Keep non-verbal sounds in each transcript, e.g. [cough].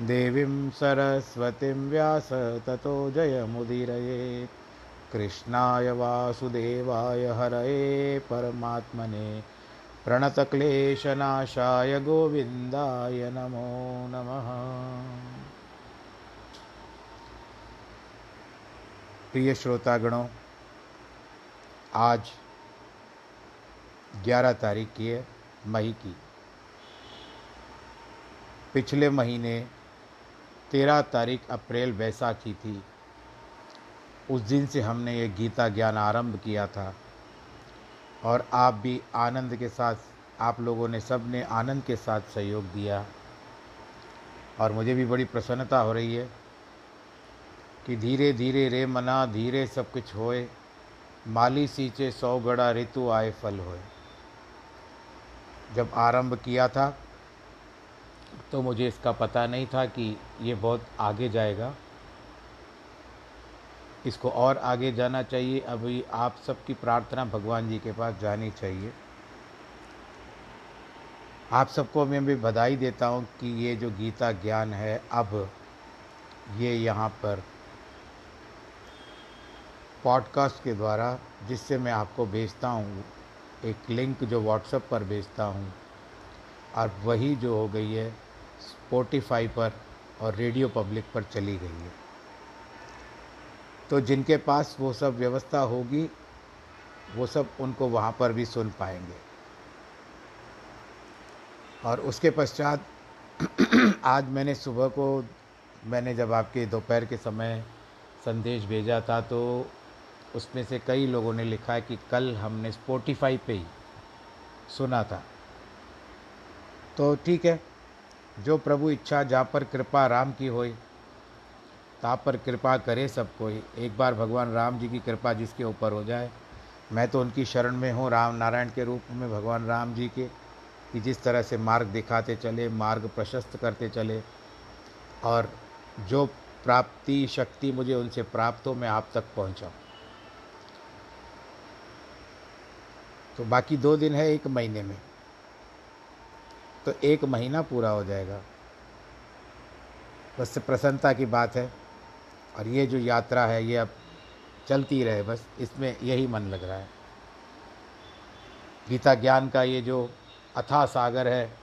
देवीं सरस्वतीं व्यास ततो जयमुदीरयेत् कृष्णाय वासुदेवाय हरये परमात्मने। प्रणतक्लेशनाशाय गोविन्दाय नमो नमः। प्रिय श्रोतागणों, आज 11 तारीख की है मई की। पिछले महीने तेरह तारीख अप्रैल बैसाखी थी। उस दिन से हमने ये गीता ज्ञान आरंभ किया था। और आप भी आनंद के साथ, आप लोगों ने सबने आनंद के साथ सहयोग दिया। और मुझे भी बड़ी प्रसन्नता हो रही है कि धीरे धीरे रे मना, धीरे सब कुछ होए, माली सींचे सौ गड़ा ऋतु आए फल होए। जब आरंभ किया था तो मुझे इसका पता नहीं था कि ये बहुत आगे जाएगा। इसको और आगे जाना चाहिए। अभी आप सबकी प्रार्थना भगवान जी के पास जानी चाहिए। आप सबको मैं भी बधाई देता हूँ कि ये जो गीता ज्ञान है, अब ये यहाँ पर पॉडकास्ट के द्वारा, जिससे मैं आपको भेजता हूँ, एक लिंक जो व्हाट्सएप पर भेजता हूँ, और वही जो हो गई है स्पोटिफाई पर और रेडियो पब्लिक पर चली गई है। तो जिनके पास वो सब व्यवस्था होगी, वो सब उनको वहाँ पर भी सुन पाएँगे। और उसके पश्चात [clears throat] आज मैंने सुबह को, मैंने जब आपके दोपहर के समय संदेश भेजा था तो उसमें से कई लोगों ने लिखा है कि कल हमने स्पोटिफाई पे ही सुना था। तो ठीक है जो प्रभु इच्छा जा पर कृपा राम की होई ता पर कृपा करे सब कोई। एक बार भगवान राम जी की कृपा जिसके ऊपर हो जाए, मैं तो उनकी शरण में हूँ, राम नारायण के रूप में भगवान राम जी के, कि जिस तरह से मार्ग दिखाते चले, मार्ग प्रशस्त करते चले, और जो प्राप्ति शक्ति मुझे उनसे प्राप्त हो, मैं आप तक पहुँचाऊँ। तो बाकी दो दिन है एक महीने में। तो एक महीना पूरा हो जाएगा। बस प्रसन्नता की बात है। और ये जो यात्रा है, ये अब चलती रहे, बस इसमें यही मन लग रहा है। गीता ज्ञान का ये जो अथा सागर है,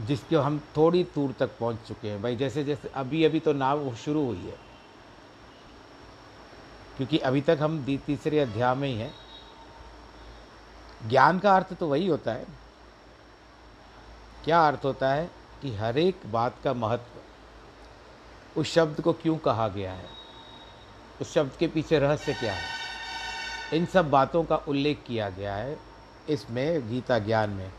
जिसके हम थोड़ी दूर तक पहुँच चुके हैं। भाई, जैसे जैसे अभी अभी तो नाव शुरू हुई है। क्योंकि अभी तक हम तीसरे अध्याय में ही हैं। ज्ञान का अर्थ तो वही होता है। क्या अर्थ होता है कि हर एक बात का महत्व उस शब्द को क्यों कहा गया है? उस शब्द के पीछे रहस्य क्या है? इन सब बातों का उल्लेख किया गया है इसमें गीता ज्ञान में।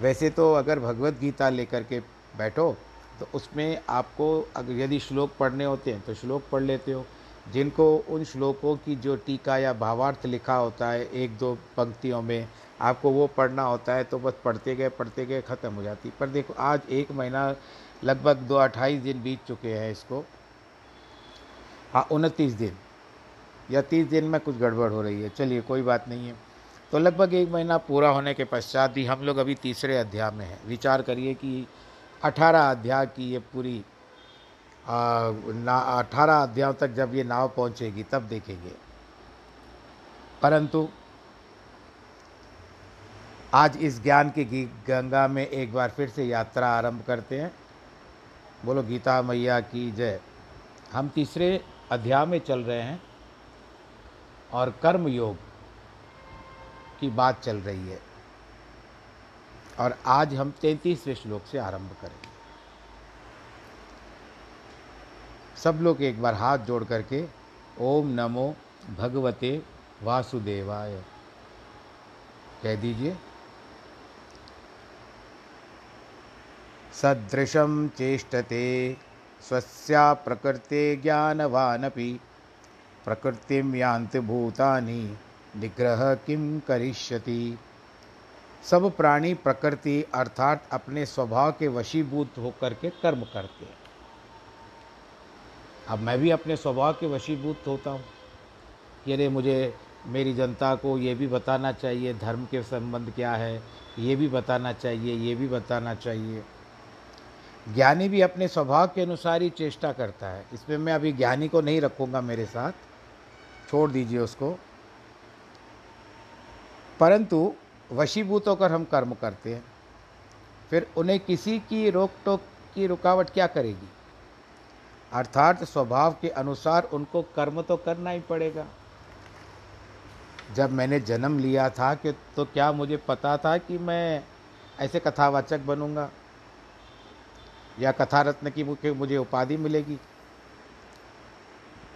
वैसे तो अगर भगवत गीता लेकर के बैठो तो उसमें आपको अगर यदि श्लोक पढ़ने होते हैं तो श्लोक पढ़ लेते हो। जिनको उन श्लोकों की जो टीका या भावार्थ लिखा होता है, एक दो पंक्तियों में आपको वो पढ़ना होता है तो बस पढ़ते गए पढ़ते गए, ख़त्म हो जाती। पर देखो, आज एक महीना, लगभग दो अट्ठाईस दिन बीत चुके हैं इसको। हाँ उनतीस दिन। या तीस दिन में कुछ गड़बड़ हो रही है। चलिए, कोई बात नहीं है। तो लगभग एक महीना पूरा होने के पश्चात भी हम लोग अभी तीसरे अध्याय में हैं। विचार करिए कि अठारह अध्याय की ये पूरी अठारह अध्याय तक जब ये नाव पहुंचेगी, तब देखेंगे। परंतु आज इस ज्ञान की गंगा में एक बार फिर से यात्रा आरंभ करते हैं। बोलो, गीता मैया की जय। हम तीसरे अध्याय में चल रहे हैं और कर्म योग की बात चल रही है। और आज हम तैंतीसवें श्लोक से आरंभ करेंगे। सब लोग एक बार हाथ जोड़ करके, ओम नमो भगवते वासुदेवाय। कह दीजिए सदृशं चेष्टते, स्वस्या प्रकृते ज्ञानवानपि। प्रकृतिं यान्ति भूतानि, निग्रह किम करिष्यति? सब प्राणी प्रकृति अर्थात अपने स्वभाव के वशीभूत होकर के कर्म करते हैं। अब मैं भी अपने स्वभाव के वशीभूत होता हूँ। ये मुझे, मेरी जनता को ये भी बताना चाहिए, धर्म के संबंध क्या है, ये भी बताना चाहिए, ये भी बताना चाहिए। ज्ञानी भी अपने स्वभाव के अनुसार ही चेष्टा करता है। इसमें मैं अभी ज्ञानी को नहीं रखूँगा मेरे साथ। छोड़ दीजिए उसको। परंतु वशीभूत होकर हम कर्म करते हैं। फिर उन्हें किसी की रोक टोक की रुकावट क्या करेगी? अर्थात स्वभाव के अनुसार उनको कर्म तो करना ही पड़ेगा। जब मैंने जन्म लिया था कि तो क्या मुझे पता था कि मैं ऐसे कथावाचक बनूँगा? या कथा रत्न की मुझे उपाधि मिलेगी?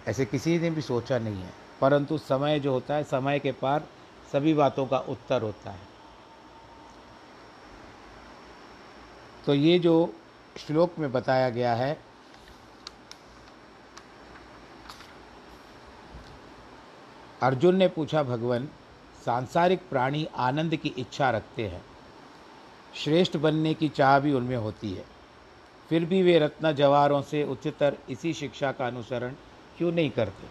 ऐसे किसी ने भी सोचा नहीं है। परंतु समय जो होता है, समय के पार सभी बातों का उत्तर होता है। तो ये जो श्लोक में बताया गया है, अर्जुन ने पूछा, भगवान, सांसारिक प्राणी आनंद की इच्छा रखते हैं। श्रेष्ठ बनने की चाह भी उनमें होती है। फिर भी वे रत्न जवारों से उच्चतर इसी शिक्षा का अनुसरण क्यों नहीं करते?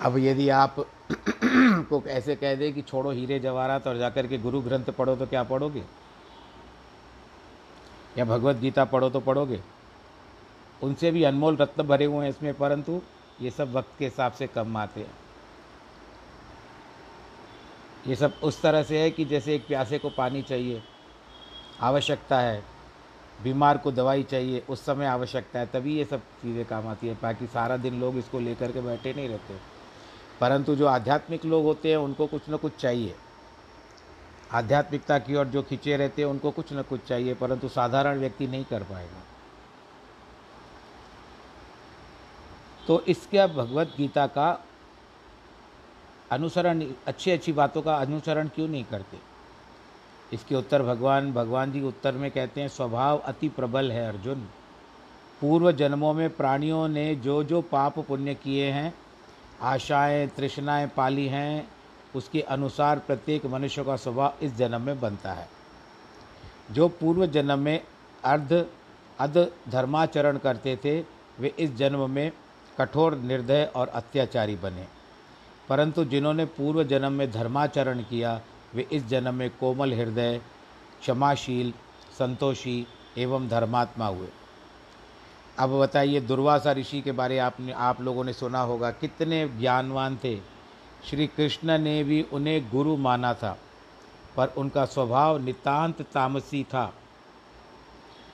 अब यदि आप [clears throat] को ऐसे कह दे कि छोड़ो हीरे जवाहरात और जाकर के गुरु ग्रंथ पढ़ो तो क्या पढ़ोगे? या भगवत गीता पढ़ो तो पढ़ोगे? उनसे भी अनमोल रत्न भरे हुए हैं इसमें, परंतु ये सब वक्त के हिसाब से कम आते हैं। ये सब उस तरह से है कि जैसे एक प्यासे को पानी चाहिए, आवश्यकता है बीमार को दवाई चाहिए, उस समय आवश्यकता है, तभी ये सब चीज़ें काम आती है, बाकी सारा दिन लोग इसको लेकर के बैठे नहीं रहते। परंतु जो आध्यात्मिक लोग होते हैं, उनको कुछ ना कुछ चाहिए। आध्यात्मिकता की ओर जो खींचे रहते हैं, उनको कुछ ना कुछ चाहिए, परंतु साधारण व्यक्ति नहीं कर पाएगा। तो इसका भगवत गीता का अनुसरण अच्छी अच्छी बातों का अनुसरण क्यों नहीं करते? इसके उत्तर भगवान भगवान जी उत्तर में कहते हैं, स्वभाव अति प्रबल है अर्जुन। पूर्व जन्मों में प्राणियों ने जो जो पाप पुण्य किए हैं, आशाएँ, तृष्णाएँ पाली हैं, उसके अनुसार प्रत्येक मनुष्य का स्वभाव इस जन्म में बनता है। जो पूर्व जन्म में अर्ध, अध धर्माचरण करते थे, वे इस जन्म में कठोर निर्दय और अत्याचारी बने। परंतु जिन्होंने पूर्व जन्म में धर्माचरण किया वे इस जन्म में कोमल हृदय, क्षमाशील, संतोषी एवं धर्मात्मा हुए। अब बताइए, दुर्वासा ऋषि के बारे आपने, आप लोगों ने सुना होगा, कितने ज्ञानवान थे। श्री कृष्ण ने भी उन्हें गुरु माना था, पर उनका स्वभाव नितांत तामसी था।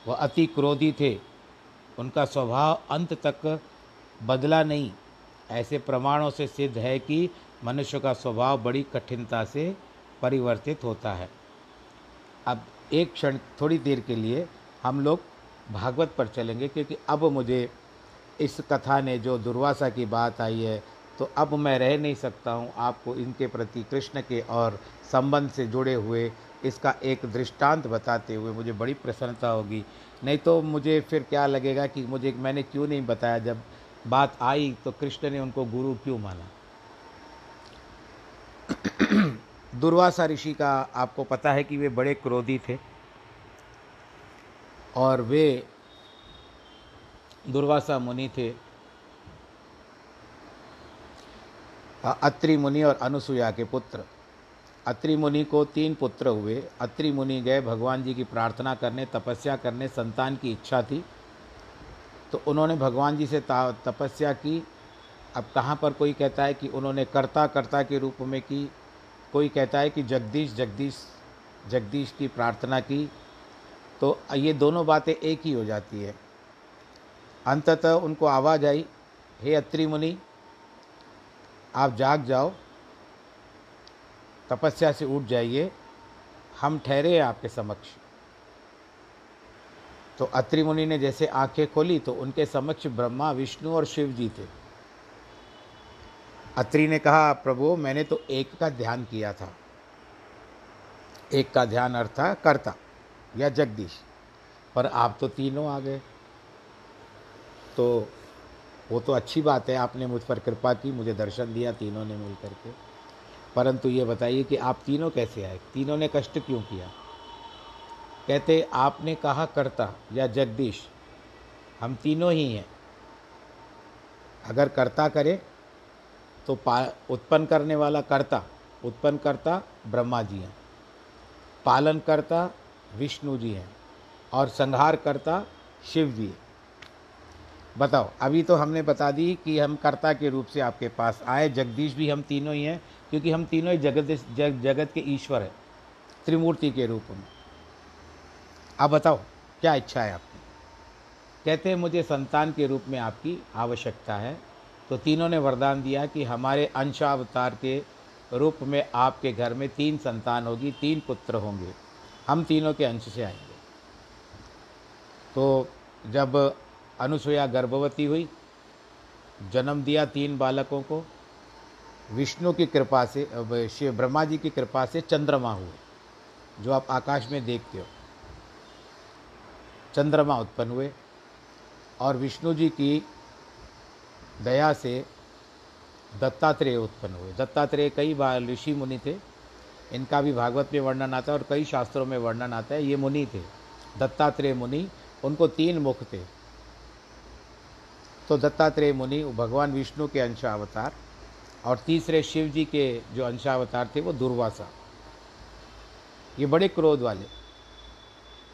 वह अति क्रोधी थे, उनका स्वभाव अंत तक बदला नहीं। ऐसे प्रमाणों से सिद्ध है कि मनुष्य का स्वभाव बड़ी कठिनता से परिवर्तित होता है। अब एक क्षण थोड़ी देर के लिए हम लोग भागवत पर चलेंगे क्योंकि अब मुझे इस कथा ने जो दुर्वासा की बात आई है तो अब मैं रह नहीं सकता हूँ। आपको इनके प्रति कृष्ण के और संबंध से जुड़े हुए इसका एक दृष्टांत बताते हुए मुझे बड़ी प्रसन्नता होगी। नहीं तो मुझे फिर क्या लगेगा कि मुझे मैंने क्यों नहीं बताया? जब बात आई तो कृष्ण ने उनको गुरु क्यों माना? दुर्वासा ऋषि का आपको पता है कि वे बड़े क्रोधी थे और वे दुर्वासा मुनि थे। अत्रि मुनि और अनुसुया के पुत्र। अत्रि मुनि को तीन पुत्र हुए। अत्रि मुनि गए भगवान जी की प्रार्थना करने, तपस्या करने, संतान की इच्छा थी। तो उन्होंने भगवान जी से तपस्या की। अब कहाँ पर कोई कहता है कि उन्होंने कर्ता कर्ता के रूप में की? कोई कहता है कि जगदीश जगदीश जगदीश की प्रार्थना की तो ये दोनों बातें एक ही हो जाती है। अंततः उनको आवाज़ आई, हे अत्रि मुनि आप जाग जाओ, तपस्या से उठ जाइए, हम ठहरे हैं आपके समक्ष। तो अत्रि मुनि ने जैसे आँखें खोली तो उनके समक्ष ब्रह्मा, विष्णु और शिव जी थे। अत्रि ने कहा, प्रभु, मैंने तो एक का ध्यान किया था। एक का ध्यान अर्थ कर्ता या जगदीश। पर आप तो तीनों आ गए। तो वो तो अच्छी बात है, आपने मुझ पर कृपा की, मुझे दर्शन दिया तीनों ने मिल करके। परंतु ये बताइए कि आप तीनों कैसे आए? तीनों ने कष्ट क्यों किया? कहते, आपने कहा करता या जगदीश, हम तीनों ही हैं। अगर कर्ता करे तो पा उत्पन्न करने वाला कर्ता उत्पन्न करता ब्रह्मा जी हैं। पालन करता विष्णु जी हैं और संहार करता शिव जी बताओ अभी तो हमने बता दी कि हम कर्ता के रूप से आपके पास आए। जगदीश भी हम तीनों ही हैं क्योंकि हम तीनों ही जगत जग, जगत के ईश्वर हैं त्रिमूर्ति के रूप में। अब बताओ क्या इच्छा है आपकी? कहते हैं मुझे संतान के रूप में आपकी आवश्यकता है। तो तीनों ने वरदान दिया कि हमारे अंशावतार के रूप में आपके घर में तीन संतान होगी, तीन पुत्र होंगे। हम तीनों के अंश से आएँगे। तो जब अनुसुया गर्भवती हुई, जन्म दिया तीन बालकों को, विष्णु की कृपा से शिव ब्रह्मा जी की कृपा से चंद्रमा हुए, जो आप आकाश में देखते हो। चंद्रमा उत्पन्न हुए और विष्णु जी की दया से दत्तात्रेय उत्पन्न हुए। दत्तात्रेय कई बार ऋषि मुनि थे। इनका भी भागवत में वर्णन आता है और कई शास्त्रों में वर्णन आता है। ये मुनि थे, दत्तात्रेय मुनि। उनको तीन मुख थे। तो दत्तात्रेय मुनि, भगवान विष्णु के अंशावतार और तीसरे शिव जी के जो अंशावतार थे, वो दुर्वासा। ये बड़े क्रोध वाले।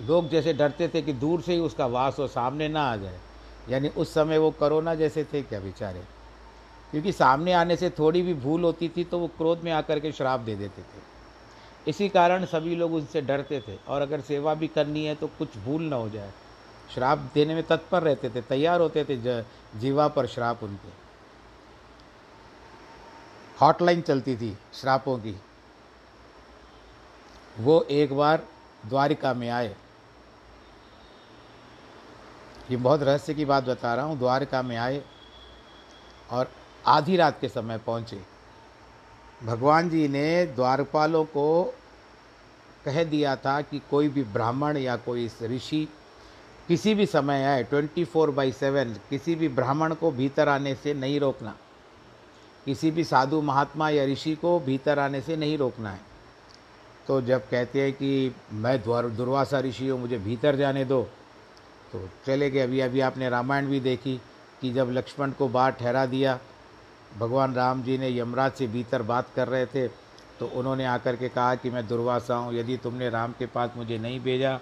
लोग जैसे डरते थे कि दूर से ही उसका वास हो, सामने ना आ जाए। यानी उस समय वो करोना जैसे थे क्या बेचारे? क्योंकि सामने आने से थोड़ी भी भूल होती थी तो वो क्रोध में आकर के श्राप दे देते थे। इसी कारण सभी लोग उनसे डरते थे और अगर सेवा भी करनी है तो कुछ भूल ना हो जाए। श्राप देने में तत्पर रहते थे, तैयार होते थे जीवा पर श्राप उनके हॉटलाइन चलती थी श्रापों की। वो एक बार द्वारिका में आए। ये बहुत रहस्य की बात बता रहा हूँ। द्वारका में आए और आधी रात के समय पहुँचे। भगवान जी ने द्वारपालों को कह दिया था कि कोई भी ब्राह्मण या कोई ऋषि किसी भी समय आए, ट्वेंटी फोर बाई सेवन, किसी भी ब्राह्मण को भीतर आने से नहीं रोकना। किसी भी साधु महात्मा या ऋषि को भीतर आने से नहीं रोकना है। तो जब कहते हैं कि मैं द्वार, दुर्वासा ऋषि हूँ, मुझे भीतर जाने दो तो चले गए। अभी अभी आपने रामायण भी देखी कि जब लक्ष्मण को बाहर ठहरा दिया, भगवान राम जी ने यमराज से भीतर बात कर रहे थे तो उन्होंने आकर के कहा कि मैं दुर्वासा हूँ, यदि तुमने राम के पास मुझे नहीं भेजा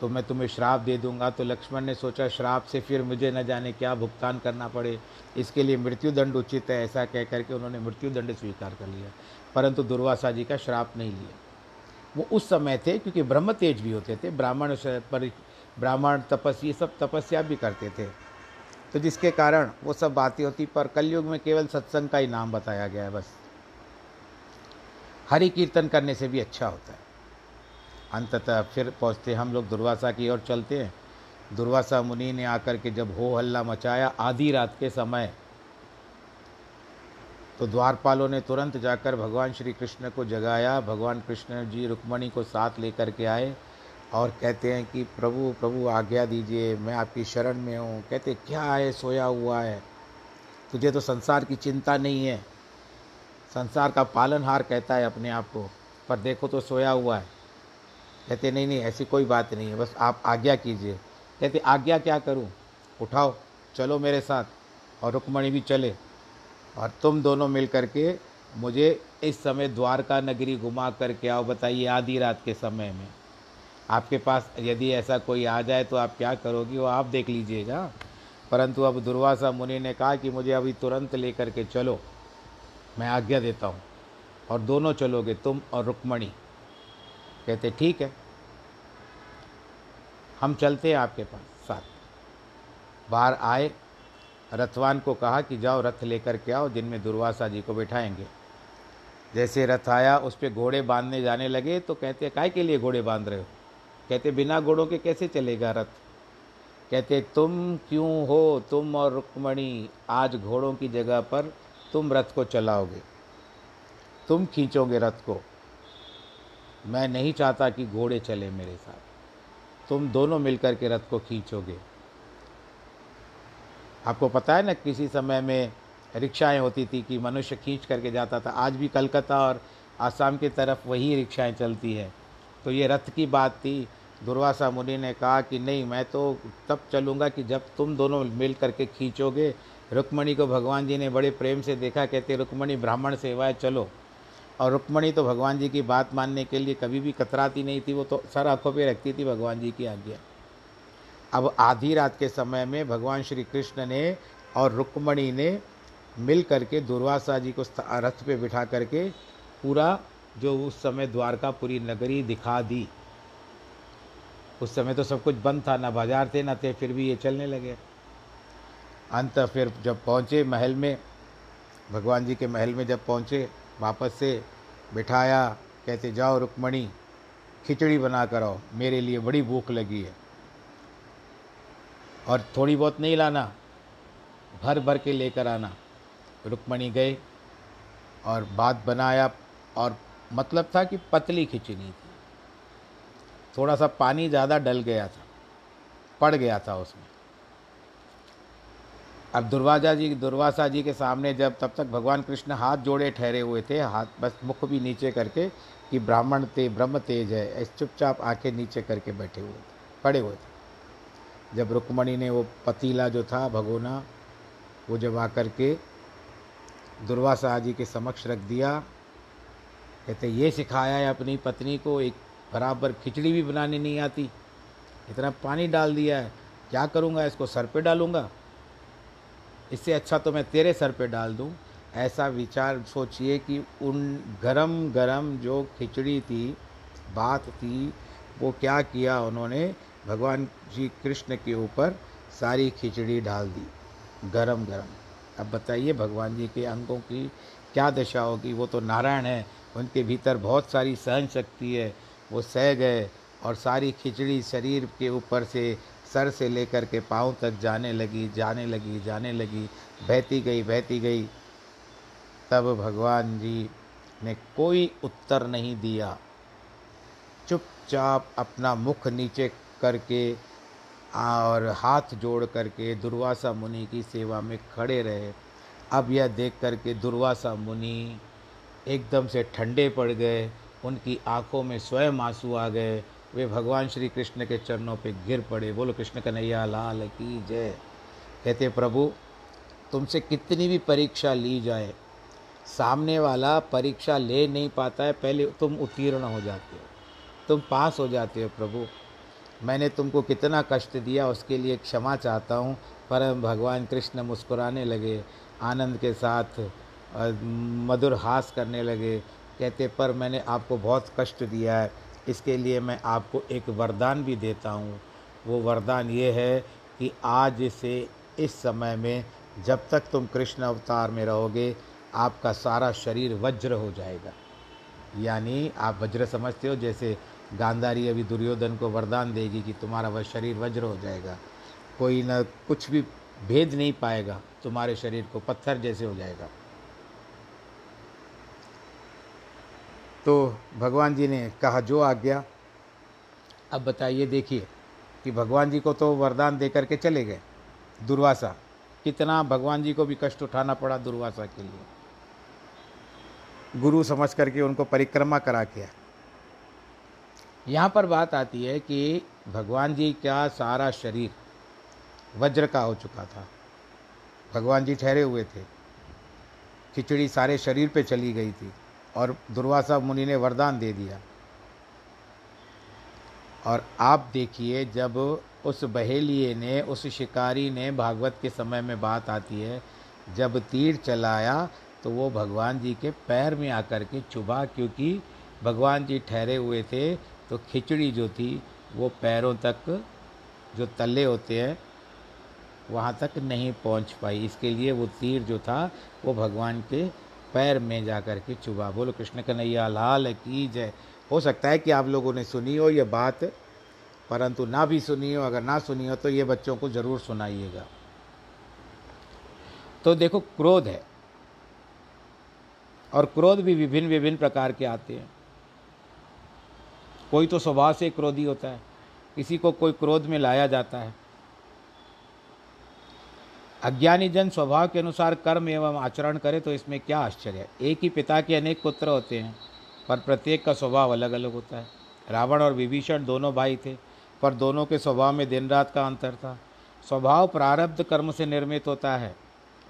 तो मैं तुम्हें श्राप दे दूँगा। तो लक्ष्मण ने सोचा, श्राप से फिर मुझे न जाने क्या भुगतान करना पड़े। इसके लिए मृत्युदंड उचित है, ऐसा कह करके उन्होंने मृत्युदंड स्वीकार कर लिया, परंतु दुर्वासा जी का श्राप नहीं लिया। वो उस समय थे, क्योंकि ब्रह्म तेज भी होते थे, ब्राह्मण ब्राह्मण, तपस्वी सब तपस्या भी करते थे। तो जिसके कारण वो सब बातें होती, पर कलयुग में केवल सत्संग का ही नाम बताया गया है बस। हरि कीर्तन करने से भी अच्छा होता है। अंततः फिर पहुँचते हम लोग दुर्वासा की ओर चलते हैं। दुर्वासा मुनि ने आकर के जब हो हल्ला मचाया आधी रात के समय तो द्वारपालों ने तुरंत जाकर भगवान श्री कृष्ण को जगाया। भगवान कृष्ण जी रुक्मणी को साथ लेकर के आए। और कहते हैं कि, प्रभु प्रभु, आज्ञा दीजिए, मैं आपकी शरण में हूँ। कहते, क्या है, सोया हुआ है? तुझे तो संसार की चिंता नहीं है। संसार का पालनहार कहता है अपने आप को, पर देखो तो सोया हुआ है। कहते, नहीं नहीं, ऐसी कोई बात नहीं है, बस आप आज्ञा कीजिए। कहते, आज्ञा क्या करूँ? उठाओ, चलो मेरे साथ और रुक्मणी भी चले। और तुम दोनों मिल करके मुझे इस समय द्वारका नगरी घुमा करके आओ, बताइए आधी रात के समय में। आपके पास यदि ऐसा कोई आ जाए तो आप क्या करोगी? वो आप देख लीजिएगा। परंतु अब दुर्वासा मुनि ने कहा कि मुझे अभी तुरंत लेकर के चलो। मैं आज्ञा देता हूँ। और दोनों चलोगे, तुम और रुक्मणी। कहते, ठीक है। हम चलते हैं आपके पास, साथ। बाहर आए। रथवान को कहा कि जाओ, रथ लेकर के आओ, जिनमें दुर्वासा जी को बिठाएँगे। जैसे रथ आया, उस पर घोड़े बांधने जाने लगे तो कहते काय के लिए घोड़े बाँध रहे हो? कहते, बिना घोड़ों के कैसे चलेगा रथ? कहते, तुम क्यों हो, तुम और रुक्मणी? आज घोड़ों की जगह पर तुम रथ को चलाओगे। तुम खींचोगे रथ को। मैं नहीं चाहता कि घोड़े चले मेरे साथ। तुम दोनों मिलकर के रथ को खींचोगे। आपको पता है ना, किसी समय में रिक्शाएँ होती थी कि मनुष्य खींच करके जाता था। आज भी कलकत्ता और आसाम की तरफ़ वही रिक्शाएँ चलती हैं। तो ये रथ की बात थी दुर्वासा मुनि ने कहा कि नहीं, मैं तो तब चलूँगा कि जब तुम दोनों मिल करके खींचोगे। रुक्मणी को भगवान जी ने बड़े प्रेम से देखा, कहते, रुक्मणी, ब्राह्मण सेवाए चलो। और रुक्मणी तो भगवान जी की बात मानने के लिए कभी भी कतराती नहीं थी, वो तो सर आँखों पर रखती थी भगवान जी की आज्ञा। अब आधी रात के समय में भगवान श्री कृष्ण ने और रुक्मणी ने मिल करके दुर्वासा जी को रथ पे बिठा करके पूरा जो उस समय द्वारकापुरी नगरी दिखा दी। उस समय तो सब कुछ बंद था, ना बाज़ार थे, ना थे, फिर भी ये चलने लगे। अंत फिर जब पहुँचे महल में, भगवान जी के महल में जब पहुँचे, वापस से बिठाया, कहते, जाओ रुक्मणी, खिचड़ी बना कर आओ, मेरे लिए बड़ी भूख लगी है। और थोड़ी बहुत नहीं लाना, भर भर के लेकर आना। रुक्मणी गए और बात बनाया, और मतलब था कि पतली खिचड़ी थी। थोड़ा सा पानी ज़्यादा डल गया था, पड़ गया था उसमें। अब दुर्वाजा जी, दुर्वासा जी के सामने जब तब तक भगवान कृष्ण हाथ जोड़े ठहरे हुए थे, हाथ बस मुख भी नीचे करके कि ब्राह्मण ते, ब्रह्म तेज है ऐसे चुपचाप आके नीचे करके बैठे हुए थे, पड़े हुए थे। जब रुक्मणी ने वो पतीला जो था, भगोना, वो जब आकर के दुर्वासा जी के समक्ष रख दिया, कहते, ये सिखाया है अपनी पत्नी को, एक बराबर खिचड़ी भी बनाने नहीं आती। इतना पानी डाल दिया है। क्या करूँगा? इसको सर पे डालूँगा। इससे अच्छा तो मैं तेरे सर पे डाल दूँ। ऐसा विचार सोचिए कि उन गरम गरम जो खिचड़ी थी, बात थी, वो क्या किया उन्होंने? भगवान श्री कृष्ण के ऊपर सारी खिचड़ी डाल दी, गरम गरम। अब बताइए भगवान जी के अंगों की क्या दशा होगी? वो तो नारायण है। उनके भीतर बहुत सारी सहन शक्ति है। वो सह गए और सारी खिचड़ी शरीर के ऊपर से, सर से लेकर के पाँव तक जाने लगी जाने लगी जाने लगी, बहती गई बहती गई। तब भगवान जी ने कोई उत्तर नहीं दिया। चुपचाप अपना मुख नीचे करके और हाथ जोड़ करके दुर्वासा मुनि की सेवा में खड़े रहे। अब यह देख करके दुर्वासा मुनि एकदम से ठंडे पड़ गए। उनकी आँखों में स्वयं आँसू आ गए। वे भगवान श्री कृष्ण के चरणों पे गिर पड़े। बोलो, कृष्ण कन्हैया, लाल की जय। कहते, प्रभु, तुमसे कितनी भी परीक्षा ली जाए, सामने वाला परीक्षा ले नहीं पाता है, पहले तुम उत्तीर्ण हो जाते हो। तुम पास हो जाते हो, प्रभु। मैंने तुमको कितना कष्ट दिया, उसके लिए क्षमा चाहता हूँ। पर भगवान कृष्ण मुस्कुराने लगे, आनंद के साथ मधुर हास करने लगे। कहते पर मैंने आपको बहुत कष्ट दिया है, इसके लिए मैं आपको एक वरदान भी देता हूँ। वो वरदान ये है कि आज से इस समय में जब तक तुम कृष्ण अवतार में रहोगे, आपका सारा शरीर वज्र हो जाएगा। यानी आप वज्र समझते हो, जैसे गांधारी अभी दुर्योधन को वरदान देगी कि तुम्हारा वह शरीर वज्र हो जाएगा। कोई न कुछ भी भेद नहीं पाएगा, तुम्हारे शरीर को पत्थर जैसे हो जाएगा। तो भगवान जी ने कहा, जो आ गया अब बताइए, देखिए, कि भगवान जी को तो वरदान दे करके चले गए। दुर्वासा, कितना भगवान जी को भी कष्ट उठाना पड़ा दुर्वासा के लिए। गुरु समझ करके उनको परिक्रमा करा के यहाँ पर बात आती है कि भगवान जी का सारा शरीर वज्र का हो चुका था। भगवान जी ठहरे हुए थे। खिचड़ी सारे शरीर पे चली गई थी। और दुर्वासा मुनि ने वरदान दे दिया। और आप देखिए, जब उस बहेलिए ने, उस शिकारी ने भागवत के समय में बात आती है, जब तीर चलाया तो वो भगवान जी के पैर में आकर के चुभा, क्योंकि भगवान जी ठहरे हुए थे तो खिचड़ी जो थी, वो पैरों तक, जो तले होते हैं, वहाँ तक नहीं पहुँच पाई। इसके लिए वो तीर जो था, वो भगवान के पैर में जा कर के चुभा बोलो, कृष्ण कन्हैया, लाल की जय। हो सकता है कि आप लोगों ने सुनी हो ये बात, परंतु ना भी सुनी हो, अगर ना सुनी हो तो ये बच्चों को ज़रूर सुनाइएगा। तो देखो, क्रोध है। और क्रोध भी विभिन्न विभिन्न प्रकार के आते हैं। कोई तो स्वभाव से क्रोधी होता है किसी को कोई क्रोध में लाया जाता है। अज्ञानी जन स्वभाव के अनुसार कर्म एवं आचरण करे तो इसमें क्या आश्चर्य एक ही पिता के अनेक पुत्र होते हैं, पर प्रत्येक का स्वभाव अलग अलग होता है। रावण और विभीषण दोनों भाई थे, पर दोनों के स्वभाव में दिन रात का अंतर था। स्वभाव प्रारब्ध कर्म से निर्मित होता है,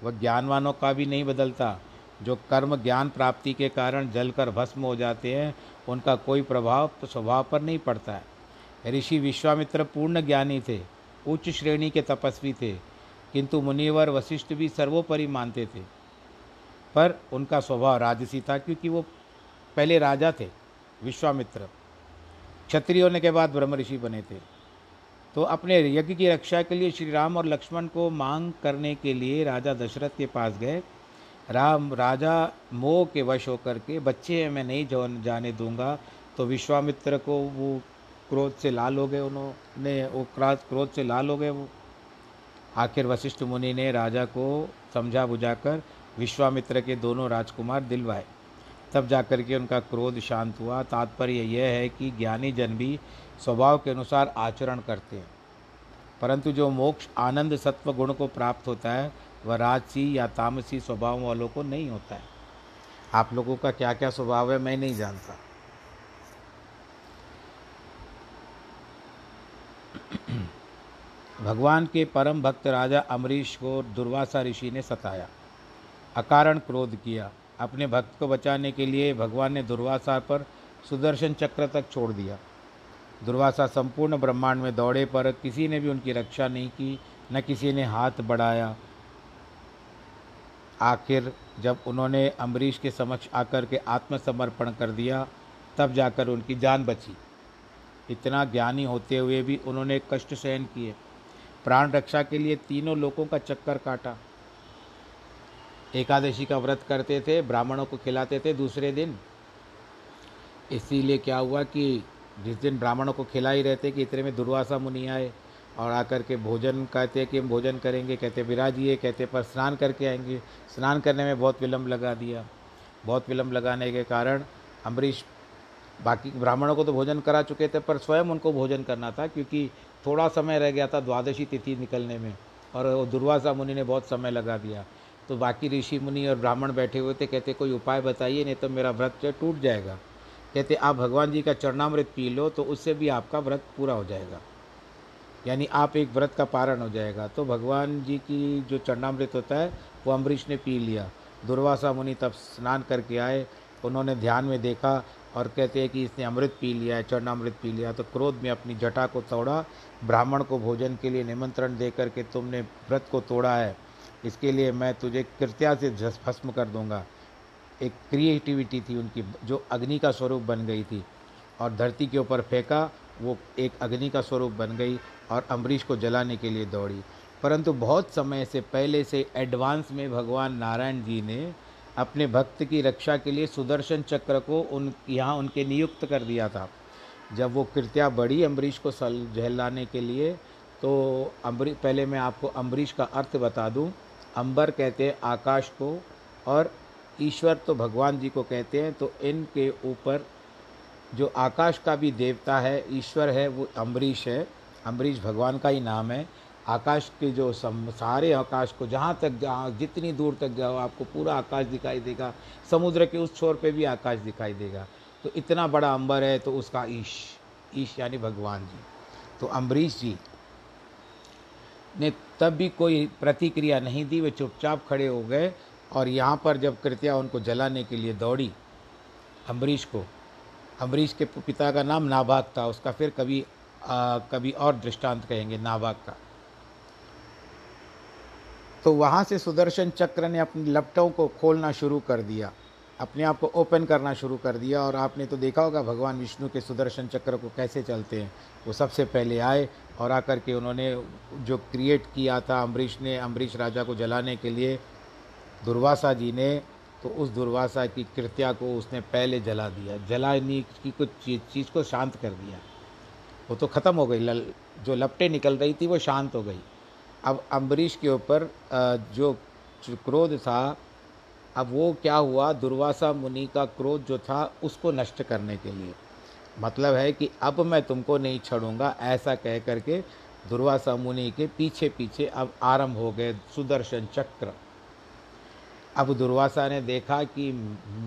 वह ज्ञानवानों का भी नहीं बदलता। जो कर्म ज्ञान प्राप्ति के कारण जलकर भस्म हो जाते हैं, उनका कोई प्रभाव स्वभाव पर नहीं पड़ता है। ऋषि विश्वामित्र पूर्ण ज्ञानी थे, उच्च श्रेणी के तपस्वी थे किंतु मुनिवर वशिष्ठ भी सर्वोपरि मानते थे। पर उनका स्वभाव राजसी था क्योंकि वो पहले राजा थे, विश्वामित्र। क्षत्रिय होने के बाद ब्रह्म ऋषि बने थे। तो अपने यज्ञ की रक्षा के लिए श्री राम और लक्ष्मण को मांग करने के लिए राजा दशरथ के पास गए। राम, राजा मोह के वश होकर के, बच्चे हैं, मैं नहीं जाने दूँगा। तो विश्वामित्र को वो क्रोध से लाल हो गए। उन्होंने वो क्रोध से लाल हो गए वो। आखिर वशिष्ठ मुनि ने राजा को समझा बुझाकर विश्वामित्र के दोनों राजकुमार दिलवाए। तब जाकर के उनका क्रोध शांत हुआ। तात्पर्य यह है कि ज्ञानी जन भी स्वभाव के अनुसार आचरण करते हैं। परंतु जो मोक्ष आनंद सत्व गुण को प्राप्त होता है, वह राजसी या तामसी स्वभाव वालों को नहीं होता है। आप लोगों का क्या क्या स्वभाव है, मैं नहीं जानता। भगवान के परम भक्त राजा अमरीश को दुर्वासा ऋषि ने सताया। अकारण क्रोध किया। अपने भक्त को बचाने के लिए भगवान ने दुर्वासा पर सुदर्शन चक्र तक छोड़ दिया। दुर्वासा संपूर्ण ब्रह्मांड में दौड़े पर किसी ने भी उनकी रक्षा नहीं की, न किसी ने हाथ बढ़ाया। आखिर जब उन्होंने अम्बरीश के समक्ष आकर के आत्मसमर्पण कर दिया, तब जाकर उनकी जान बची। इतना ज्ञानी होते हुए भी उन्होंने कष्ट सहन किए। प्राण रक्षा के लिए तीनों लोगों का चक्कर काटा। एकादशी का व्रत करते थे, ब्राह्मणों को खिलाते थे दूसरे दिन। इसीलिए क्या हुआ कि जिस दिन ब्राह्मणों को खिला ही रहते कि इतने में दुर्वासा मुनि आए और आकर के भोजन कहते कि हम भोजन करेंगे, कहते विराजिए कहते पर स्नान करके आएँगे। स्नान करने में बहुत विलम्ब लगा दिया। बहुत विलम्ब लगाने के कारण अम्बरीश बाकी ब्राह्मणों को तो भोजन करा चुके थे, पर स्वयं उनको भोजन करना था, क्योंकि थोड़ा समय रह गया था द्वादशी तिथि निकलने में, और दुर्वासा मुनि ने बहुत समय लगा दिया। तो बाकी ऋषि मुनि और ब्राह्मण बैठे हुए थे, कहते, कोई उपाय बताइए, नहीं तो मेरा व्रत टूट जाएगा। कहते, आप भगवान जी का चरणामृत पी लो तो उससे भी आपका व्रत पूरा हो जाएगा। यानी आप एक व्रत का पारण हो जाएगा। तो भगवान जी की जो चरणामृत होता है, वो अम्बरीश ने पी लिया। दुर्वासा मुनि तब स्नान करके आए, उन्होंने ध्यान में देखा और कहते हैं कि इसने अमृत पी लिया है चरणामृत पी लिया तो क्रोध में अपनी जटा को तोड़ा, ब्राह्मण को भोजन के लिए निमंत्रण दे करके तुमने व्रत को तोड़ा है। इसके लिए मैं तुझे कृत्या से भस्म कर दूँगा। एक क्रिएटिविटी थी उनकी, जो अग्नि का स्वरूप बन गई थी और धरती के ऊपर फेंका, वो एक अग्नि का स्वरूप बन गई और अम्बरीश को जलाने के लिए दौड़ी। परंतु बहुत समय से पहले से एडवांस में भगवान नारायण जी ने अपने भक्त की रक्षा के लिए सुदर्शन चक्र को उन, यहाँ उनके नियुक्त कर दिया था। जब वो कृत्या बढ़ी अम्बरीश को सल झहलाने के लिए तो अम्बरी, पहले मैं आपको अम्बरीश का अर्थ बता दूँ। अंबर कहते हैं आकाश को और ईश्वर तो भगवान जी को कहते हैं तो इनके ऊपर जो आकाश का भी देवता है, ईश्वर है, वो अम्बरीश है। अम्बरीश भगवान का ही नाम है। आकाश के जो सारे आकाश को जहाँ तक जहाँ जितनी दूर तक जाओ आपको पूरा आकाश दिखाई देगा। समुद्र के उस छोर पे भी आकाश दिखाई देगा। तो इतना बड़ा अंबर है तो उसका ईश ईश यानी भगवान जी। तो अम्बरीश जी ने तब भी कोई प्रतिक्रिया नहीं दी वे चुपचाप खड़े हो गए और यहाँ पर जब कृत्या उनको जलाने के लिए दौड़ी अम्बरीश को अम्बरीश के पिता का नाम नाभाग था। उसका फिर कभी आ, कभी और दृष्टांत कहेंगे नाभाग का। तो वहाँ से सुदर्शन चक्र ने अपनी लपटों को खोलना शुरू कर दिया। अपने आप को ओपन करना शुरू कर दिया और आपने तो देखा होगा भगवान विष्णु के सुदर्शन चक्र को कैसे चलते हैं। वो सबसे पहले आए और आकर के उन्होंने जो क्रिएट किया था अम्बरीश ने, अम्बरीश राजा को जलाने के लिए, दुर्वासा जी ने तो उस दुर्वासा की कृत्या को उसने पहले जला दिया। जलाने की कुछ चीज़ चीज़ को शांत कर दिया। वो तो ख़त्म हो गई, लल, जो लपटें निकल रही थी वो शांत हो गई। अब अम्बरीश के ऊपर जो क्रोध था, अब वो क्या हुआ? दुर्वासा मुनि का क्रोध जो था, उसको नष्ट करने के लिए। मतलब है कि अब मैं तुमको नहीं छोड़ूँगा, ऐसा कह करके दुर्वासा मुनि के पीछे पीछे अब आरंभ हो गए सुदर्शन चक्र। अब दुर्वासा ने देखा कि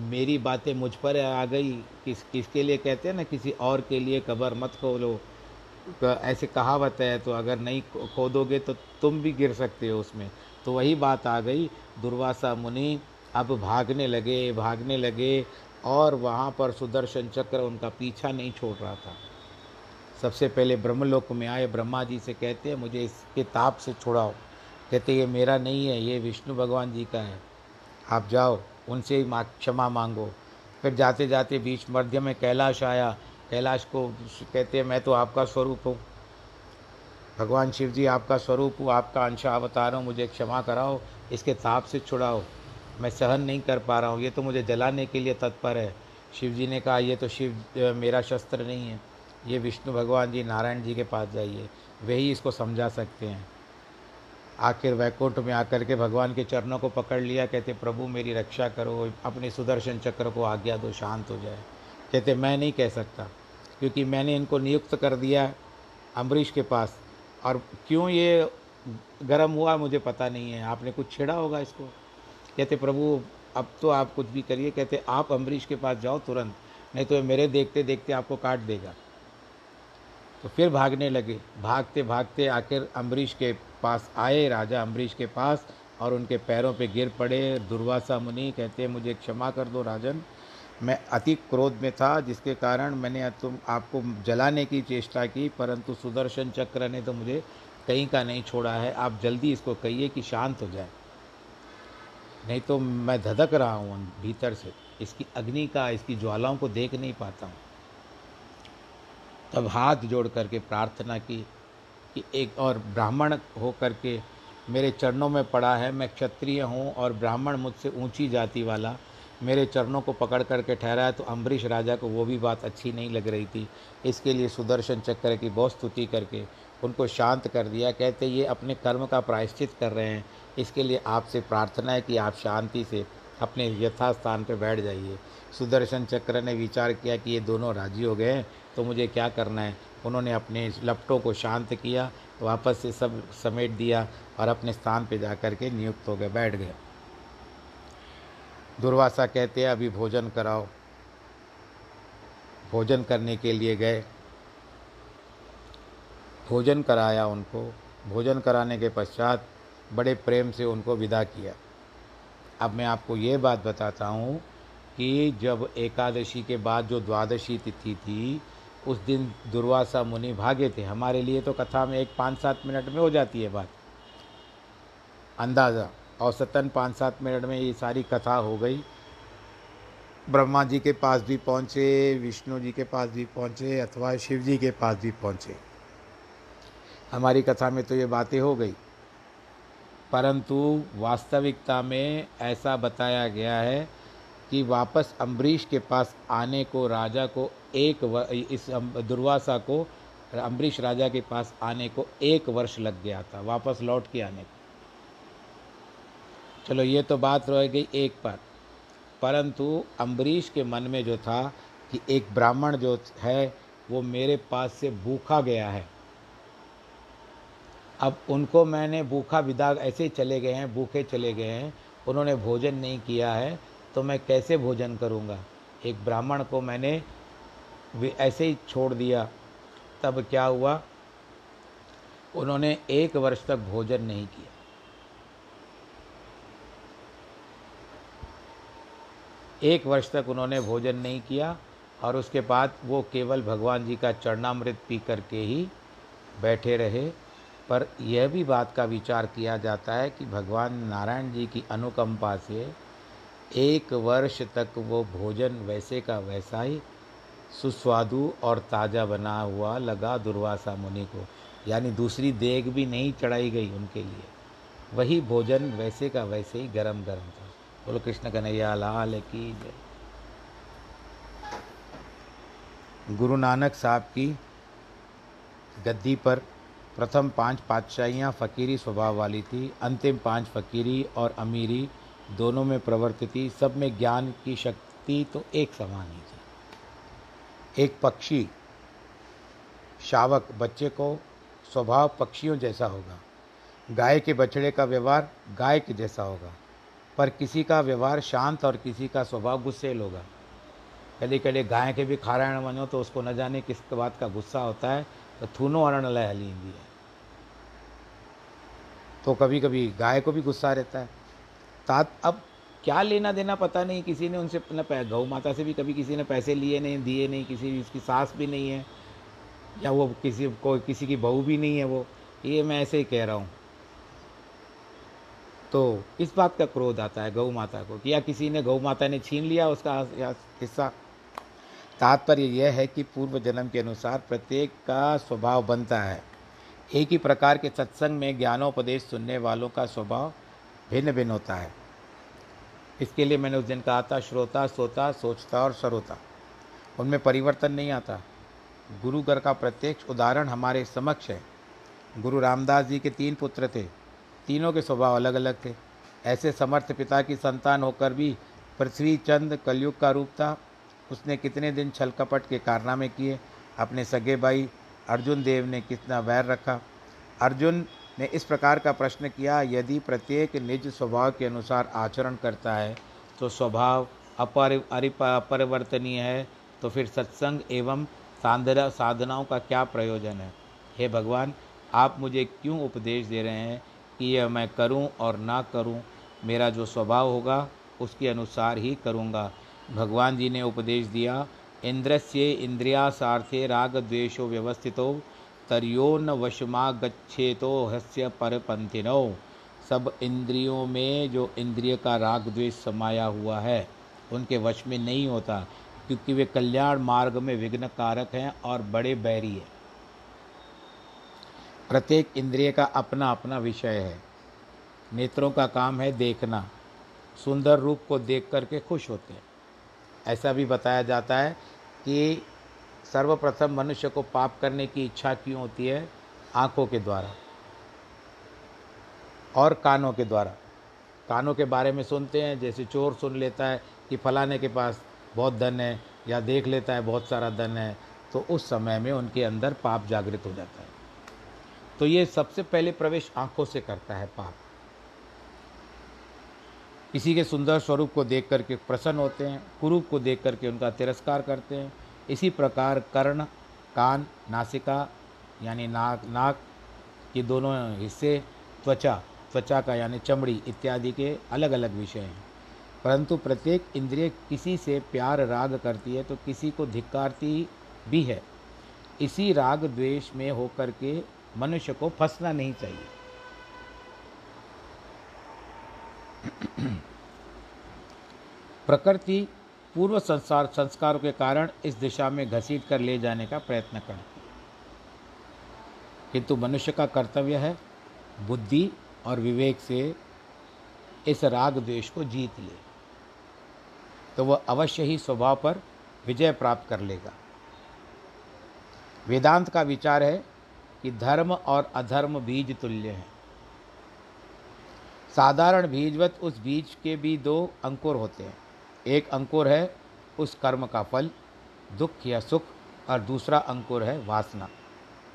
मेरी बातें मुझ पर आ गई। किस, किसके लिए कहते हैं ना? किसी और के लिए कबर मत खोलो। ऐसे कहावत है तो अगर नहीं खोदोगे तो तुम भी गिर सकते हो उसमें। तो वही बात आ गई, दुर्वासा मुनि अब भागने लगे भागने लगे, और वहाँ पर सुदर्शन चक्र उनका पीछा नहीं छोड़ रहा था। सबसे पहले ब्रह्मलोक में आए ब्रह्मा जी से कहते हैं, मुझे इसके ताप से छुड़ाओ। कहते ये मेरा नहीं है, ये विष्णु भगवान जी का है। आप जाओ, उनसे ही क्षमा मांगो। फिर जाते जाते बीच मध्य में कैलाश आया कैलाश को कहते हैं, मैं तो आपका स्वरूप हूँ। भगवान शिव जी, आपका स्वरूप हूँ, आपका अंश अवतार हूँ, मुझे क्षमा कराओ, इसके ताप से छुड़ाओ। मैं सहन नहीं कर पा रहा हूँ, ये तो मुझे जलाने के लिए तत्पर है। शिव जी ने कहा, ये तो शिव मेरा शस्त्र नहीं है। ये विष्णु भगवान जी, नारायण जी के पास जाइए। वही इसको समझा सकते हैं। आखिर वैकुंठ में आकर के भगवान के चरणों को पकड़ लिया, कहते, प्रभु, मेरी रक्षा करो, अपने सुदर्शन चक्र को आज्ञा दो, शांत हो जाए। कहते, मैं नहीं कह सकता। क्योंकि मैंने इनको नियुक्त कर दिया अम्बरीश के पास। और क्यों ये गर्म हुआ मुझे पता नहीं है। आपने कुछ छेड़ा होगा इसको? कहते, प्रभु, अब तो आप कुछ भी करिए। कहते, आप अम्बरीश के पास जाओ तुरंत, नहीं तो मेरे देखते देखते आपको काट देगा। तो फिर भागने लगे। भागते भागते आखिर अम्बरीश के पास आए। राजा अम्बरीश के पास और उनके पैरों पे गिर पड़े। दुर्वासा मुनि कहते, मुझे क्षमा कर दो राजन। मैं अति क्रोध में था, जिसके कारण मैंने तुम, आपको जलाने की चेष्टा की, परंतु सुदर्शन चक्र ने तो मुझे कहीं का नहीं छोड़ा है। आप जल्दी इसको कहिए कि शांत हो जाए। नहीं तो मैं धधक रहा हूँ भीतर से। इसकी अग्नि का, इसकी ज्वालाओं को देख नहीं पाता हूँ। तब हाथ जोड़ करके प्रार्थना की कि एक और ब्राह्मण हो करके मेरे चरणों में पड़ा है। मैं क्षत्रिय हूँ और ब्राह्मण मुझसे ऊँची जाति वाला मेरे चरणों को पकड़ करके ठहरा है तो अम्बरीश राजा को वो भी बात अच्छी नहीं लग रही थी। इसके लिए सुदर्शन चक्र की बहुत स्तुति करके उनको शांत कर दिया। कहते, ये अपने कर्म का प्रायश्चित कर रहे हैं। इसके लिए आपसे प्रार्थना है कि आप शांति से अपने यथास्थान पर बैठ जाइए सुदर्शन चक्र ने विचार किया कि ये दोनों राज़ी हो गए हैं तो मुझे क्या करना है? उन्होंने अपने लपटों को शांत किया, वापस से सब समेट दिया और अपने स्थान पर जा कर के नियुक्त हो गए, बैठ गए। दुर्वासा कहते हैं, अभी भोजन कराओ। भोजन करने के लिए गए। भोजन कराया उनको। भोजन कराने के पश्चात बड़े प्रेम से उनको विदा किया। अब मैं आपको ये बात बताता हूँ कि जब एकादशी के बाद जो द्वादशी तिथि थी, उस दिन दुर्वासा मुनि भागे थे। हमारे लिए तो कथा में एक पाँच सात मिनट में हो जाती है बात। अंदाज़ा। औसतन पाँच सात मिनट में ये सारी कथा हो गई। ब्रह्मा जी के पास भी पहुँचे विष्णु जी के पास भी पहुँचे अथवा शिव जी के पास भी पहुँचे। हमारी कथा में तो ये बातें हो गई। परंतु वास्तविकता में ऐसा बताया गया है कि वापस अम्बरीश के पास आने को राजा को एक व, इस दुर्वासा को अम्बरीश राजा के पास आने को एक वर्ष लग गया था वापस लौट के आने को। चलो, ये तो बात रह गई एक पर। परंतु अम्बरीश के मन में जो था कि एक ब्राह्मण जो है, वो मेरे पास से भूखा गया है। अब उनको मैंने भूखा विदा, ऐसे चले गए हैं, भूखे चले गए हैं। उन्होंने भोजन नहीं किया है तो मैं कैसे भोजन करूँगा? एक ब्राह्मण को मैंने ऐसे ही छोड़ दिया। तब क्या हुआ? उन्होंने एक वर्ष तक भोजन नहीं किया। एक वर्ष तक उन्होंने भोजन नहीं किया और उसके बाद वो केवल भगवान जी का चरणामृत पी करके ही बैठे रहे। पर यह भी बात का विचार किया जाता है कि भगवान नारायण जी की अनुकंपा से एक वर्ष तक वो भोजन वैसे का वैसा ही सुस्वादु और ताज़ा बना हुआ लगा दुर्वासा मुनि को। यानी दूसरी देग भी नहीं चढ़ाई गई उनके लिए। वही भोजन वैसे का वैसे ही गरम गरम था। बोलो, कृष्ण कन्हैया, लाल की जय। गुरु नानक साहब की गद्दी पर प्रथम पाँच पातशाहियाँ फ़कीरी स्वभाव वाली थी, अंतिम पाँच फ़कीरी और अमीरी दोनों में प्रवर्तित थी, सब में ज्ञान की शक्ति तो एक समान ही थी। एक पक्षी, शावक बच्चे को स्वभाव पक्षियों जैसा होगा, गाय के बछड़े का व्यवहार गाय के जैसा होगा। पर किसी का व्यवहार शांत और किसी का स्वभाव गुस्सेल होगा। कॾहिं कॾहिं गांइ खे बि खाराइण वञो तो उसको न जाने किस बात का गुस्सा होता है तो थूनो हणण लाइ हली ईंदी है। तो कभी कभी गाय को भी गुस्सा रहता है। तात, अब क्या लेना देना पता नहीं, किसी ने उनसे न गौ माता से भी कभी किसी ने पैसे लिए नहीं, दिए नहीं, किसी, उसकी सास भी नहीं है, या वो किसी को किसी की बहू भी नहीं है वो, ये मैं ऐसे ही कह रहा हूँ। तो इस बात का क्रोध आता है गौ माता को कि या किसी ने गौ माता ने छीन लिया उसका हिस्सा तात्पर्य यह है कि पूर्व जन्म के अनुसार प्रत्येक का स्वभाव बनता है। एक ही प्रकार के सत्संग में ज्ञानोपदेश सुनने वालों का स्वभाव भिन्न भिन्न होता है। इसके लिए मैंने उस दिन कहा था, श्रोता सोता, सोचता और सरोता। उनमें परिवर्तन नहीं आता। गुरु घर का प्रत्यक्ष उदाहरण हमारे समक्ष है। गुरु रामदास जी के तीन पुत्र थे। तीनों के स्वभाव अलग अलग थे। ऐसे समर्थ पिता की संतान होकर भी पृथ्वी चंद कलयुग का रूप था। उसने कितने दिन छल कपट के कारनामे किए। अपने सगे भाई अर्जुन देव ने कितना वैर रखा। अर्जुन ने इस प्रकार का प्रश्न किया, यदि प्रत्येक निज स्वभाव के अनुसार आचरण करता है तो स्वभाव अपरि अपरिवर्तनीय है। तो फिर सत्संग एवं साधना साधनाओं का क्या प्रयोजन है? हे भगवान, आप मुझे क्यों उपदेश दे रहे हैं? कि यह मैं करूँ और ना करूँ, मेरा जो स्वभाव होगा, उसके अनुसार ही करूँगा। भगवान जी ने उपदेश दिया इंद्र इंद्रस्य इंद्रियासार्थे राग द्वेषो व्यवस्थितो, तरियो न वशमा गच्छे तो हस्य परपंथिनो सब इंद्रियों में जो इंद्रिय का राग द्वेष समाया हुआ है, उनके वश में नहीं होता, क्योंकि वे कल्याण मार्ग में विघ्न कारक हैं और बड़े बैरी हैं। प्रत्येक इंद्रिय का अपना अपना विषय है। नेत्रों का काम है देखना। सुंदर रूप को देख करके खुश होते हैं। ऐसा भी बताया जाता है कि सर्वप्रथम मनुष्य को पाप करने की इच्छा क्यों होती है? आँखों के द्वारा और कानों के द्वारा। कानों के बारे में सुनते हैं, जैसे चोर सुन लेता है कि फलाने के पास बहुत धन है या देख लेता है बहुत सारा धन है तो उस समय में उनके अंदर पाप जागृत हो जाता है। तो ये सबसे पहले प्रवेश आँखों से करता है पाप। किसी के सुंदर स्वरूप को देख करके प्रसन्न होते हैं, कुरूप को देख करके उनका तिरस्कार करते हैं। इसी प्रकार कर्ण, कान, नासिका, यानी नाक नाक ये दोनों हिस्से, त्वचा त्वचा का यानी चमड़ी इत्यादि के अलग अलग विषय हैं। परंतु प्रत्येक इंद्रिय किसी से प्यार, राग करती है तो किसी को धिक्कारती भी है। इसी राग द्वेष में होकर के मनुष्य को फंसना नहीं चाहिए। प्रकृति पूर्व संसार, संस्कारों के कारण इस दिशा में घसीट कर ले जाने का प्रयत्न करती किंतु मनुष्य का कर्तव्य है बुद्धि और विवेक से इस राग द्वेष को जीत ले। तो वह अवश्य ही स्वभाव पर विजय प्राप्त कर लेगा। वेदांत का विचार है कि धर्म और अधर्म बीज तुल्य हैं। साधारण बीजवत उस बीज के भी दो अंकुर होते हैं। एक अंकुर है उस कर्म का फल, दुख या सुख, और दूसरा अंकुर है वासना।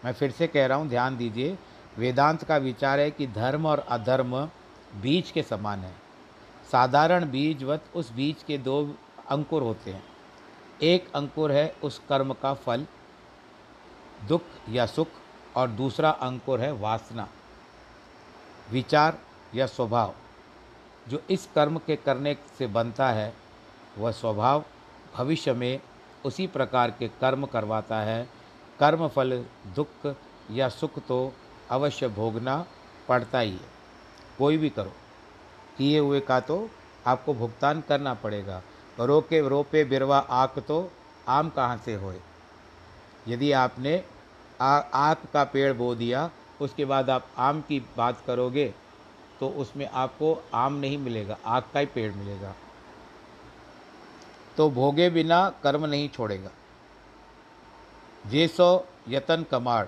मैं फिर से कह रहा हूँ, ध्यान दीजिए, वेदांत का विचार है कि धर्म और अधर्म बीज के समान है। साधारण बीजवत उस बीज के दो अंकुर होते हैं। एक अंकुर है उस कर्म का फल, दुख या सुख और दूसरा अंकुर है वासना, विचार या स्वभाव। जो इस कर्म के करने से बनता है, वह स्वभाव भविष्य में उसी प्रकार के कर्म करवाता है। कर्म फल दुख या सुख तो अवश्य भोगना पड़ता ही है। कोई भी करो। किए हुए का तो आपको भुगतान करना पड़ेगा। रोके, रोपे बिरवा आक तो आम कहाँ से होए? यदि आपने आक का पेड़ बो दिया, उसके बाद आप आम की बात करोगे तो उसमें आपको आम नहीं मिलेगा, आग का ही पेड़ मिलेगा। तो भोगे बिना कर्म नहीं छोड़ेगा। जे सौ यतन कमाड़,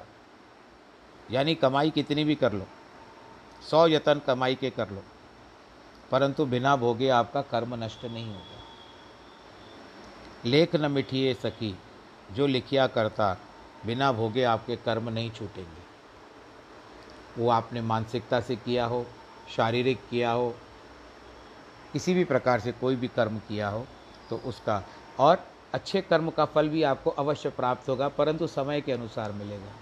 यानी कमाई कितनी भी कर लो, सौ यतन कमाई के कर लो, परंतु बिना भोगे आपका कर्म नष्ट नहीं होगा। लेख न मिठिए सकी जो लिखिया करता बिना भोगे आपके कर्म नहीं छूटेंगे। वो आपने मानसिकता से किया हो, शारीरिक किया हो, किसी भी प्रकार से कोई भी कर्म किया हो तो उसका और अच्छे कर्म का फल भी आपको अवश्य प्राप्त होगा, परंतु समय के अनुसार मिलेगा।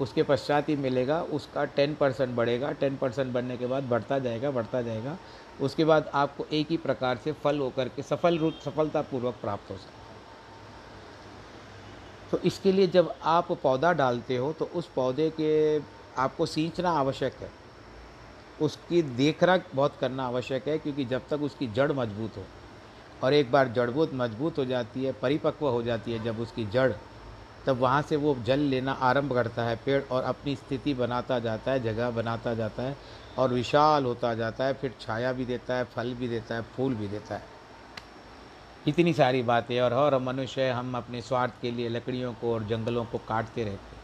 उसके पश्चात ही मिलेगा, उसका टेन परसेंट बढ़ेगा, टेन परसेंट बढ़ने के बाद बढ़ता जाएगा बढ़ता जाएगा, उसके बाद आपको एक ही प्रकार से फल होकर के सफल रूप, सफलतापूर्वक प्राप्त हो सकता तो इसके लिए जब आप पौधा डालते हो तो उस पौधे के आपको सींचना आवश्यक है। उसकी देख देखरेख बहुत करना आवश्यक है, क्योंकि जब तक उसकी जड़ मज़बूत हो, और एक बार जड़बूत मज़बूत हो जाती है, परिपक्व हो जाती है जब उसकी जड़, तब वहाँ से वो जल लेना आरंभ करता है, पेड़ और अपनी स्थिति बनाता जाता है, जगह बनाता जाता है, और विशाल होता जाता है, फिर छाया भी देता है, फल भी देता है, फूल भी देता है। इतनी सारी बातें और और मनुष्य हम अपने स्वार्थ के लिए लकड़ियों को और जंगलों को काटते रहते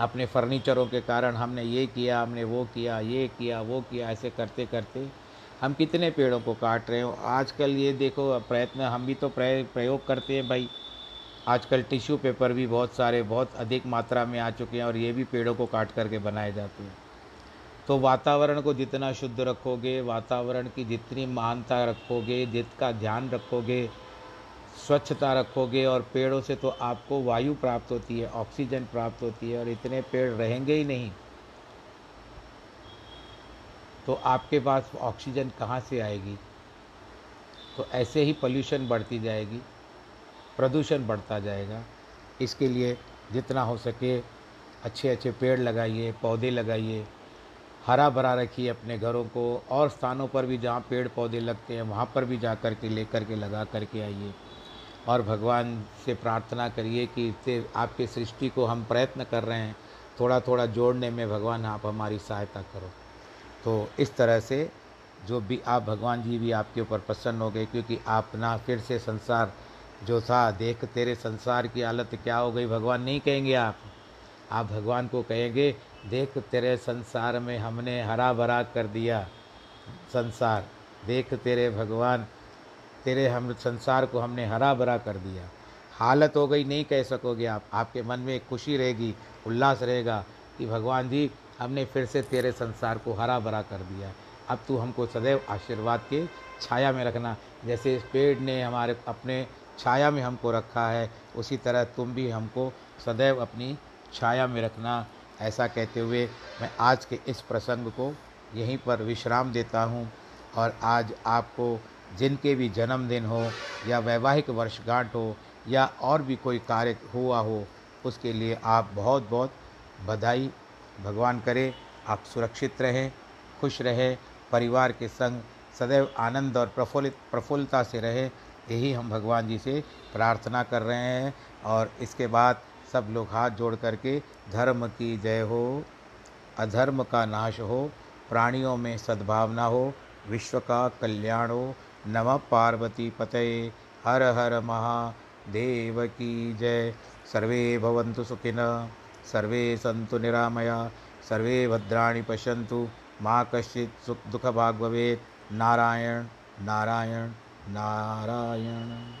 अपने फर्नीचरों के कारण हमने ये किया, हमने वो किया, ये किया, वो किया, ऐसे करते करते हम कितने पेड़ों को काट रहे हो। आजकल ये देखो प्रयत्न हम भी तो प्रयोग करते हैं भाई। आजकल टिश्यू पेपर भी बहुत सारे, बहुत अधिक मात्रा में आ चुके हैं और ये भी पेड़ों को काट करके बनाए जाते हैं। तो वातावरण को जितना शुद्ध रखोगे, वातावरण की जितनी महानता रखोगे जिसका ध्यान रखोगे, स्वच्छता रखोगे और पेड़ों से तो आपको वायु प्राप्त होती है, ऑक्सीजन प्राप्त होती है और इतने पेड़ रहेंगे ही नहीं। तो आपके पास ऑक्सीजन कहाँ से आएगी? तो ऐसे ही पोल्यूशन बढ़ती जाएगी, प्रदूषण बढ़ता जाएगा। इसके लिए जितना हो सके अच्छे अच्छे पेड़ लगाइए, पौधे लगाइए हरा भरा रखिए अपने घरों को, और स्थानों पर भी जहाँ पेड़ पौधे लगते हैं, वहाँ पर भी जा कर के ले कर के, लगा करके आइए। और भगवान से प्रार्थना करिए कि इससे आपके सृष्टि को हम प्रयत्न कर रहे हैं थोड़ा थोड़ा जोड़ने में भगवान आप हमारी सहायता करो। तो इस तरह से जो भी आप, भगवान जी भी आपके ऊपर प्रसन्न हो गए, क्योंकि आप ना फिर से संसार, जो था, देख तेरे संसार की हालत क्या हो गई, भगवान नहीं कहेंगे आप। आप भगवान को कहेंगे देख तेरे संसार में हमने हरा भरा कर दिया संसार। देख तेरे भगवान, तेरे हम संसार को हमने हरा भरा कर दिया। हालत हो गई, नहीं कह सकोगे आप। आपके मन में खुशी रहेगी, उल्लास रहेगा कि भगवान जी, हमने फिर से तेरे संसार को हरा भरा कर दिया। अब तू हमको सदैव आशीर्वाद के छाया में रखना। जैसे इस पेड़ ने हमारे, अपने छाया में हमको रखा है, उसी तरह तुम भी हमको सदैव अपनी छाया में रखना। ऐसा कहते हुए मैं आज के इस प्रसंग को यहीं पर विश्राम देता हूँ और आज आपको जिनके भी जन्मदिन हो या वैवाहिक वर्षगांठ हो या और भी कोई कार्य हुआ हो, उसके लिए आप बहुत बहुत बधाई। भगवान करे, आप सुरक्षित रहें, खुश रहें, परिवार के संग सदैव आनंद और प्रफुल्लित, प्रफुल्लता से रहे। यही हम भगवान जी से प्रार्थना कर रहे हैं और इसके बाद सब लोग हाथ जोड़ करके, धर्म की जय हो, अधर्म का नाश हो, प्राणियों में सद्भावना हो, विश्व का कल्याण हो, नमः पार्वती पतये, हर हर महादेव की जय। सर्वे भवन्तु सुखिनः, सर्वे सन्तु निरामया, सर्वे भद्राणि पश्यन्तु। मा कश्चित् सुख दुःखभाग् भवेत्। नारायण नारायण नारायण।